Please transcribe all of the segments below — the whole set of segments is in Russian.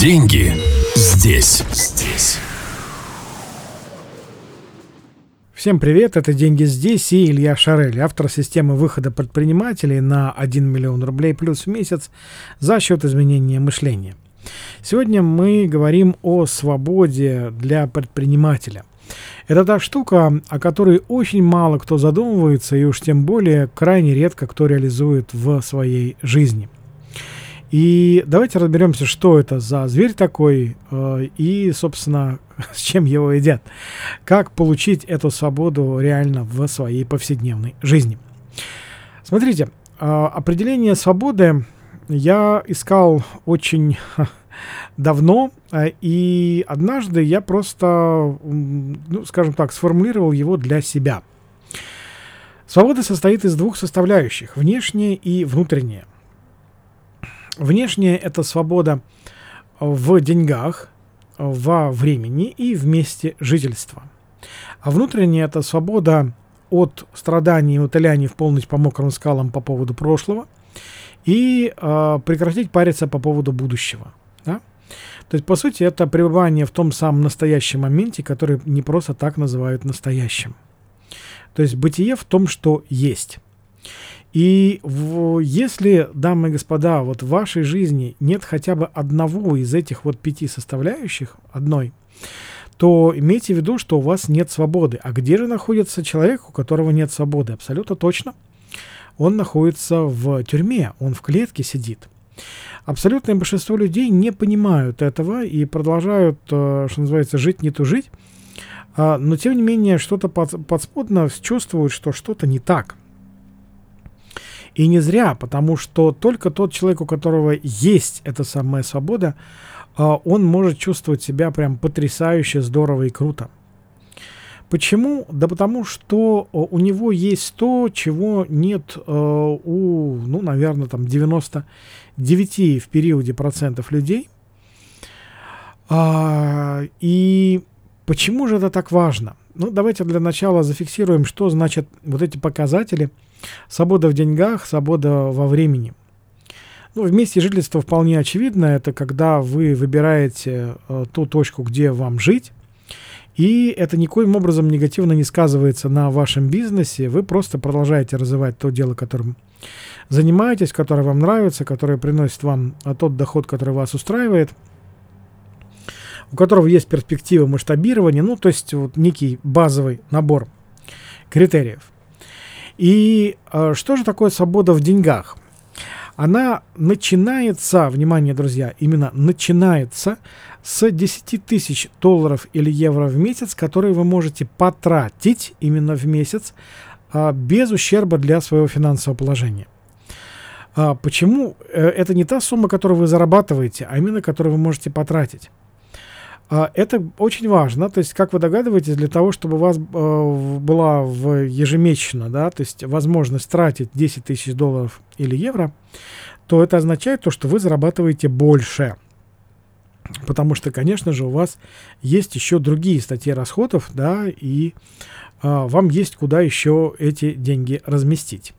Деньги здесь, здесь. Всем привет, это «Деньги здесь» и Илья Шарель, автор системы выхода предпринимателей на 1 миллион рублей плюс в месяц за счет изменения мышления. Сегодня мы говорим о свободе для предпринимателя. Это та штука, о которой очень мало кто задумывается, и уж тем более крайне редко кто реализует в своей жизни. И давайте разберемся, что это за зверь такой э, и, собственно, с чем его едят. Как получить эту свободу реально в своей повседневной жизни. Смотрите, э, определение свободы я искал очень давно, э, и однажды я просто, ну, скажем так, сформулировал его для себя. Свобода состоит из двух составляющих – внешняя и внутренняя. Внешняя – это свобода в деньгах, во времени и в месте жительства. А внутренняя – это свобода от страданий и утоляний в полночь по мокрым скалам по поводу прошлого и э, прекратить париться по поводу будущего – да? То есть, по сути, это пребывание в том самом настоящем моменте, который не просто так называют настоящим. То есть бытие в том, что есть. И в, если, дамы и господа, вот в вашей жизни нет хотя бы одного из этих вот пяти составляющих, одной, то имейте в виду, что у вас нет свободы. А где же находится человек, у которого нет свободы? Абсолютно точно. Он находится в тюрьме, он в клетке сидит. Абсолютное большинство людей не понимают этого и продолжают, э, что называется, жить не тужить. А, но, тем не менее, что-то подспудно чувствуют, что что-то не так. И не зря, потому что только тот человек, у которого есть эта самая свобода, а, он может чувствовать себя прям потрясающе здорово и круто. Почему? Да потому что э, у него есть то, чего нет э, у, ну, наверное, там 99 в периоде процентов людей. А, и почему же это так важно? Ну, давайте для начала зафиксируем, что значит вот эти показатели. Свобода в деньгах, свобода во времени. Ну, в месте жительства вполне очевидно. Это когда вы выбираете э, ту точку, где вам жить и это никоим образом негативно не сказывается на вашем бизнесе. Вы просто продолжаете развивать то дело, которым занимаетесь, которое вам нравится, которое приносит вам а, тот доход, который вас устраивает, у которого есть перспектива масштабирования, ну, то есть вот некий базовый набор критериев. И э, что же такое свобода в деньгах? Она начинается, внимание, друзья, именно начинается с 10 тысяч долларов или евро в месяц, которые вы можете потратить именно в месяц а, без ущерба для своего финансового положения. А, почему? Э, это не та сумма, которую вы зарабатываете, а именно которую вы можете потратить. А, это очень важно, то есть, как вы догадываетесь, для того, чтобы у вас э, была в ежемесячно, да, то есть возможность тратить 10 тысяч долларов или евро, то это означает то, что вы зарабатываете больше – потому что, конечно же, у вас есть еще другие статьи расходов, да, и э, вам есть куда еще эти деньги разместить.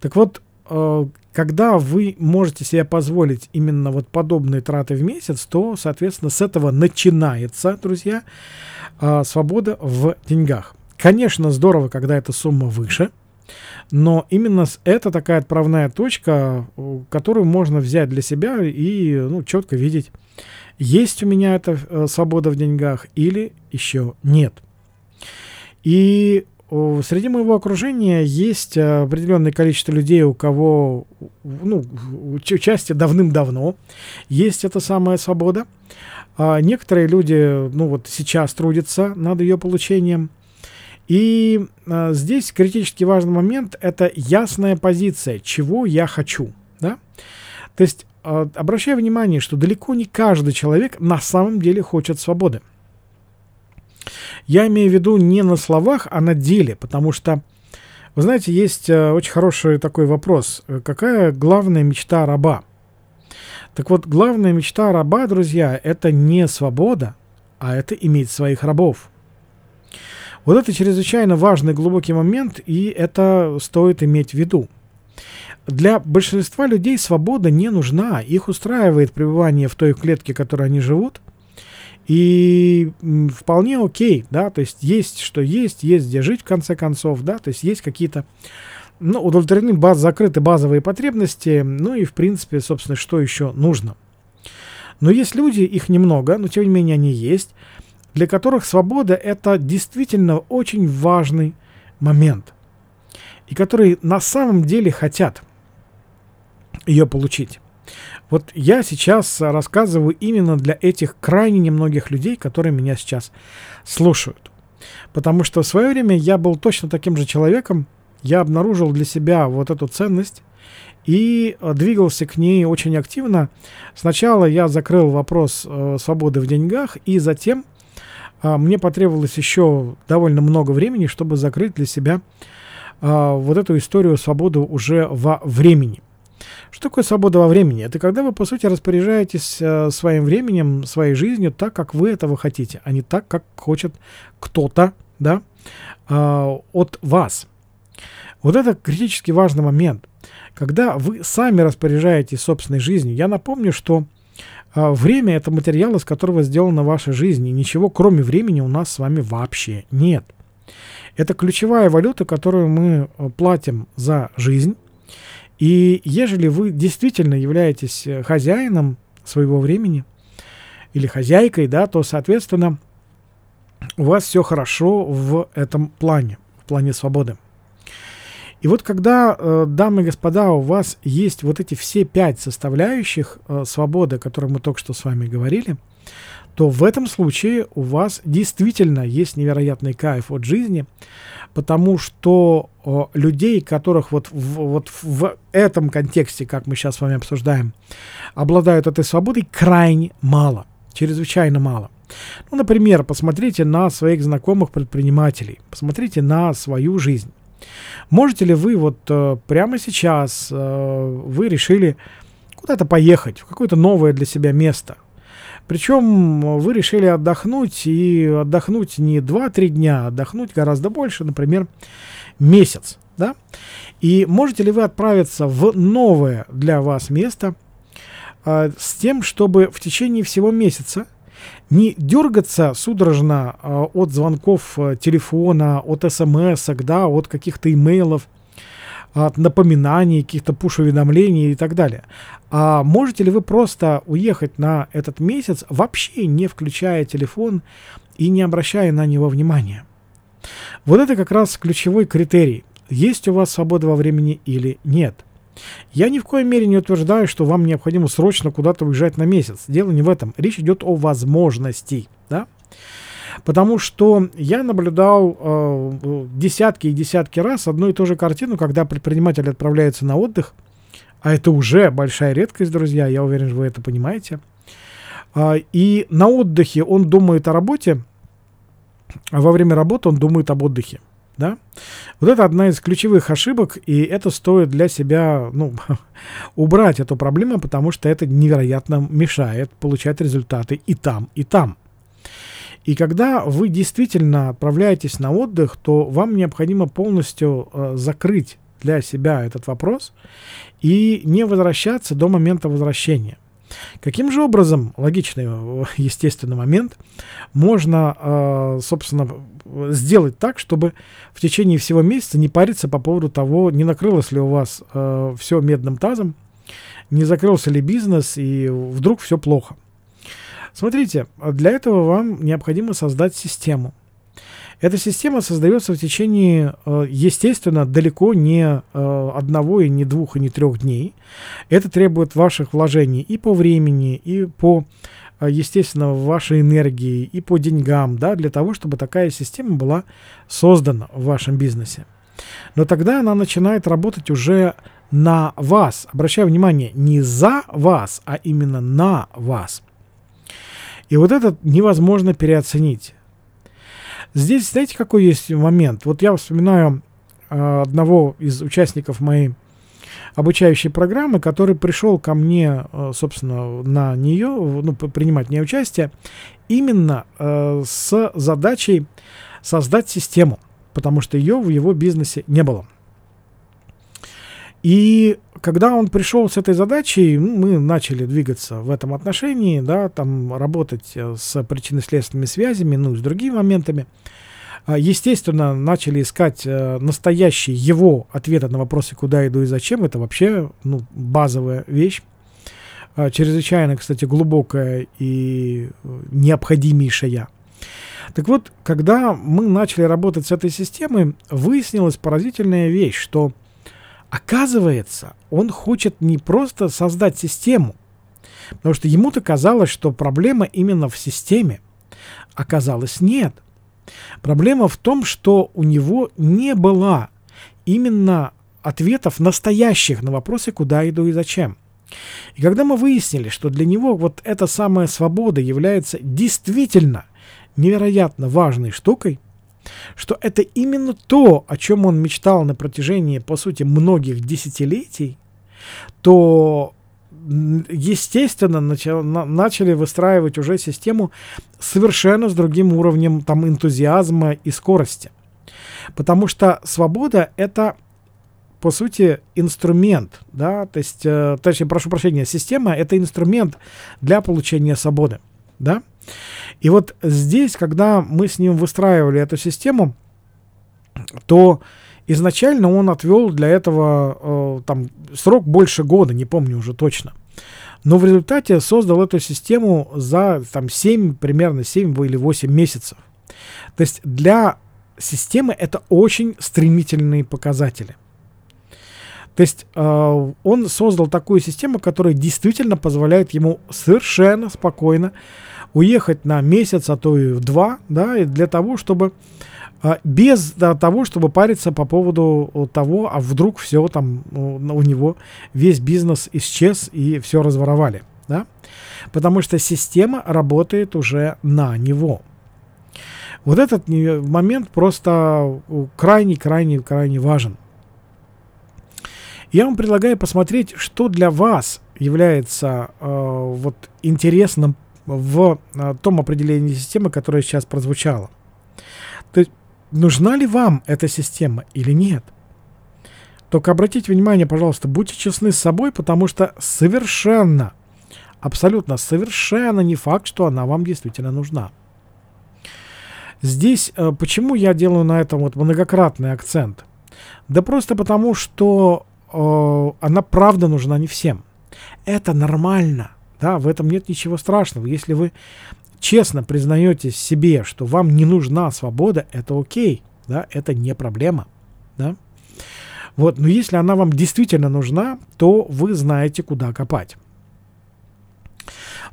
Так вот, э, когда вы можете себе позволить именно вот подобные траты в месяц, то, соответственно, с этого начинается, друзья, э, свобода в деньгах. Конечно, здорово, когда эта сумма выше, но именно это такая отправная точка, которую можно взять для себя и ну, четко видеть, есть у меня эта э, свобода в деньгах или еще нет. И среди моего окружения есть э, определенное количество людей, у кого, ну, части давным-давно есть эта самая свобода. А некоторые люди, ну вот сейчас трудятся над ее получением. И а, здесь критически важный момент – это ясная позиция, чего я хочу. Да? То есть а, обращаю внимание, что далеко не каждый человек на самом деле хочет свободы. Я имею в виду не на словах, а на деле, потому что, вы знаете, есть э, очень хороший такой вопрос. Какая главная мечта раба? Так вот, главная мечта раба, друзья, это не свобода, а это иметь своих рабов. Вот это чрезвычайно важный глубокий момент, и это стоит иметь в виду. для большинства людей свобода не нужна. Их устраивает пребывание в той клетке, в которой они живут. И вполне окей, да, то есть есть что есть, есть где жить в конце концов, да, то есть есть какие-то, ну, удовлетворены баз, закрыты базовые потребности, ну и в принципе, собственно, что еще нужно. Но есть люди, их немного, но тем не менее они есть, для которых свобода это действительно очень важный момент, и которые на самом деле хотят ее получить. Вот я сейчас рассказываю именно для этих крайне немногих людей, которые меня сейчас слушают. Потому что в свое время я был точно таким же человеком, я обнаружил для себя вот эту ценность и двигался к ней очень активно. Сначала я закрыл вопрос э, свободы в деньгах, и затем э, мне потребовалось еще довольно много времени, чтобы закрыть для себя э, вот эту историю свободы уже во времени. Что такое свобода во времени? Это когда вы, по сути, распоряжаетесь э, своим временем, своей жизнью так, как вы этого хотите, а не так, как хочет кто-то, да, э, от вас. Вот это критически важный момент. Когда вы сами распоряжаетесь собственной жизнью, я напомню, что э, время это материал, из которого сделана ваша жизнь, и ничего кроме времени у нас с вами вообще нет. Это ключевая валюта, которую мы э, платим за жизнь, и ежели вы действительно являетесь э, хозяином своего времени или хозяйкой, да, то, соответственно, у вас все хорошо в этом плане, в плане свободы. И вот когда, э, дамы и господа, у вас есть вот эти все пять составляющих э, свободы, о которых мы только что с вами говорили, то в этом случае у вас действительно есть невероятный кайф от жизни, потому что о, людей, которых вот в, вот в этом контексте, как мы сейчас с вами обсуждаем, обладают этой свободой крайне мало, чрезвычайно мало. Ну, например, посмотрите на своих знакомых предпринимателей, посмотрите на свою жизнь. Можете ли вы вот э, прямо сейчас э, вы решили куда-то поехать, в какое-то новое для себя место, причем вы решили отдохнуть, и отдохнуть не 2-3 дня, а отдохнуть гораздо больше, например, месяц. Да? И можете ли вы отправиться в новое для вас место э, с тем, чтобы в течение всего месяца не дергаться судорожно э, от звонков э, телефона, от смс, да, от каких-то имейлов, от напоминаний, каких-то пуш-уведомлений и так далее. А можете ли вы просто уехать на этот месяц, вообще не включая телефон и не обращая на него внимания? Вот это как раз ключевой критерий. Есть у вас свобода во времени или нет. Я ни в коей мере не утверждаю, что вам необходимо срочно куда-то уезжать на месяц. Дело не в этом. Речь идет о возможности. Да? Потому что я наблюдал э, десятки и десятки раз одну и ту же картину, когда предприниматель отправляется на отдых, а это уже большая редкость, друзья, я уверен, вы это понимаете. Э, и на отдыхе он думает о работе, а во время работы он думает об отдыхе. Да? Вот это одна из ключевых ошибок, и это стоит для себя ну, убрать эту проблему, потому что это невероятно мешает получать результаты и там, и там. И когда вы действительно отправляетесь на отдых, то вам необходимо полностью э, закрыть для себя этот вопрос и не возвращаться до момента возвращения. Каким же образом, логичный, э, естественный момент, можно, э, собственно, сделать так, чтобы в течение всего месяца не париться по поводу того, не накрылось ли у вас э, все медным тазом, не закрылся ли бизнес, и вдруг все плохо. Смотрите, для этого вам необходимо создать систему. Эта система создается в течение, э, естественно, далеко не э, одного, и не двух, и не трех дней. Это требует ваших вложений и по времени, и по, э, естественно, вашей энергии, и по деньгам, да, для того, чтобы такая система была создана в вашем бизнесе. Но тогда она начинает работать уже на вас. Обращаю внимание, не за вас, а именно на вас. И вот это невозможно переоценить. Здесь, знаете, какой есть момент? Вот я вспоминаю э, одного из участников моей обучающей программы, который пришел ко мне, э, собственно, на нее, ну, принимать в ней участие, именно э, с задачей создать систему, потому что ее в его бизнесе не было. И когда он пришел с этой задачей, ну, мы начали двигаться в этом отношении, да, там работать э, с причинно-следственными связями, ну, с другими моментами. А, естественно, начали искать э, настоящие его ответы на вопросы, куда иду и зачем. Это вообще ну, базовая вещь. А, чрезвычайно, кстати, глубокая и э, необходимейшая. Так вот, когда мы начали работать с этой системой, выяснилась поразительная вещь, что оказывается, он хочет не просто создать систему, потому что ему-то казалось, что проблема именно в системе. Оказалось, нет. Проблема в том, что у него не было именно ответов настоящих на вопросы, куда иду и зачем. И когда мы выяснили, что для него вот эта самая свобода является действительно невероятно важной штукой, что это именно то, о чем он мечтал на протяжении, по сути, многих десятилетий, то естественно, начал, на, начали выстраивать уже систему совершенно с другим уровнем там, энтузиазма и скорости. Потому что свобода — это, по сути, инструмент, да, то есть, э, точнее, прошу прощения, система — это инструмент для получения свободы, да. И вот здесь, когда мы с ним выстраивали эту систему, то изначально он отвел для этого э, там срок больше года, не помню уже точно. Но в результате создал эту систему за там 7, примерно 7 или 8 месяцев. То есть для системы это очень стремительные показатели. То есть э, он создал такую систему, которая действительно позволяет ему совершенно спокойно уехать на месяц, а то и два, да, и для того, чтобы а, без да, того, чтобы париться по поводу того, а вдруг все там у него весь бизнес исчез и все разворовали, да? Потому что система работает уже на него. Вот этот момент просто крайне-крайне-крайне важен. Я вам предлагаю посмотреть, что для вас является э, вот интересным в э, том определении системы, которое сейчас прозвучало. То есть нужна ли вам эта система или нет. Только обратите внимание, пожалуйста, будьте честны с собой, потому что совершенно, абсолютно совершенно не факт, что она вам действительно нужна. Здесь э, почему я делаю на этом вот многократный акцент? Да просто потому, что э, она правда нужна не всем. Это нормально. Да, в этом нет ничего страшного. Если вы честно признаете себе, что вам не нужна свобода, это окей, да, это не проблема, да. Вот, но если она вам действительно нужна, то вы знаете, куда копать.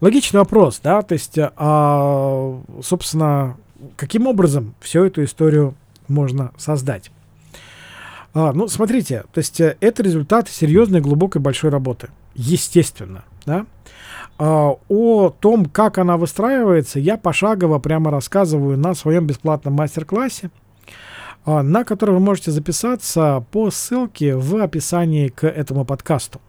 Логичный вопрос, да, то есть, а, собственно, каким образом всю эту историю можно создать? А, ну, смотрите, то есть это результат серьезной, глубокой, большой работы. Естественно, да. А, о том, как она выстраивается, я пошагово прямо рассказываю на своем бесплатном мастер-классе, а, на который вы можете записаться по ссылке в описании к этому подкасту.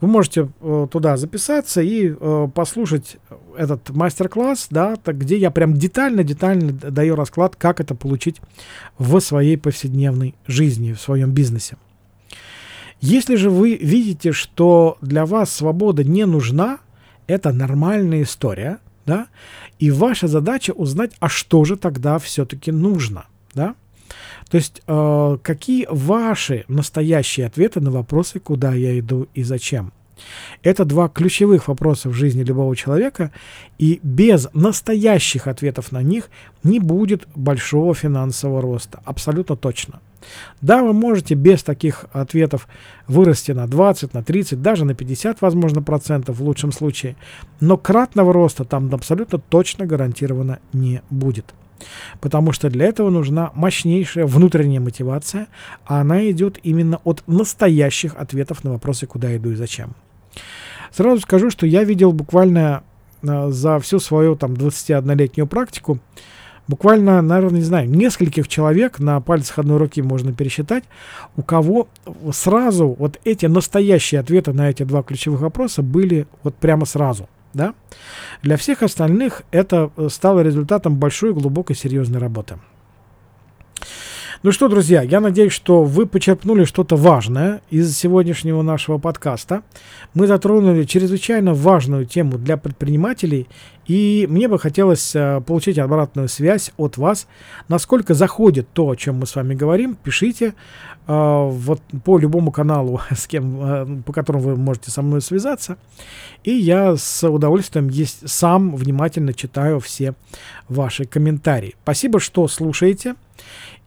Вы можете э, туда записаться и э, послушать этот мастер-класс, да, так, где я прям детально-детально даю расклад, как это получить в своей повседневной жизни, в своем бизнесе. Если же вы видите, что для вас свобода не нужна, это нормальная история, да, и ваша задача узнать, а что же тогда все-таки нужно, да. То есть, э, какие ваши настоящие ответы на вопросы, куда я иду и зачем? Это два ключевых вопроса в жизни любого человека, и без настоящих ответов на них не будет большого финансового роста. Абсолютно точно. Да, вы можете без таких ответов вырасти на 20, на 30, даже на 50, возможно, процентов в лучшем случае, но кратного роста там абсолютно точно гарантированно не будет. Потому что для этого нужна мощнейшая внутренняя мотивация, а она идет именно от настоящих ответов на вопросы, куда иду и зачем. Сразу скажу, что я видел буквально э, за всю свою там 21-летнюю практику буквально, наверное, не знаю, нескольких человек на пальцах одной руки можно пересчитать, у кого сразу вот эти настоящие ответы на эти два ключевых вопроса были вот прямо сразу. Да? Для всех остальных это э, стало результатом большой, глубокой, серьезной работы. Ну что, друзья, я надеюсь, что вы почерпнули что-то важное из сегодняшнего нашего подкаста. Мы затронули чрезвычайно важную тему для предпринимателей, и мне бы хотелось э, получить обратную связь от вас, насколько заходит то, о чем мы с вами говорим. Пишите э, вот по любому каналу, с кем, э, по которому вы можете со мной связаться, и я с удовольствием есть, сам внимательно читаю все ваши комментарии. Спасибо, что слушаете.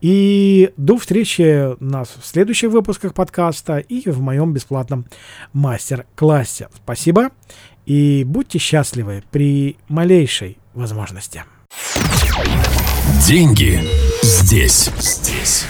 И до встречи нас в следующих выпусках подкаста и в моем бесплатном мастер-классе. Спасибо и будьте счастливы при малейшей возможности. Деньги здесь, здесь.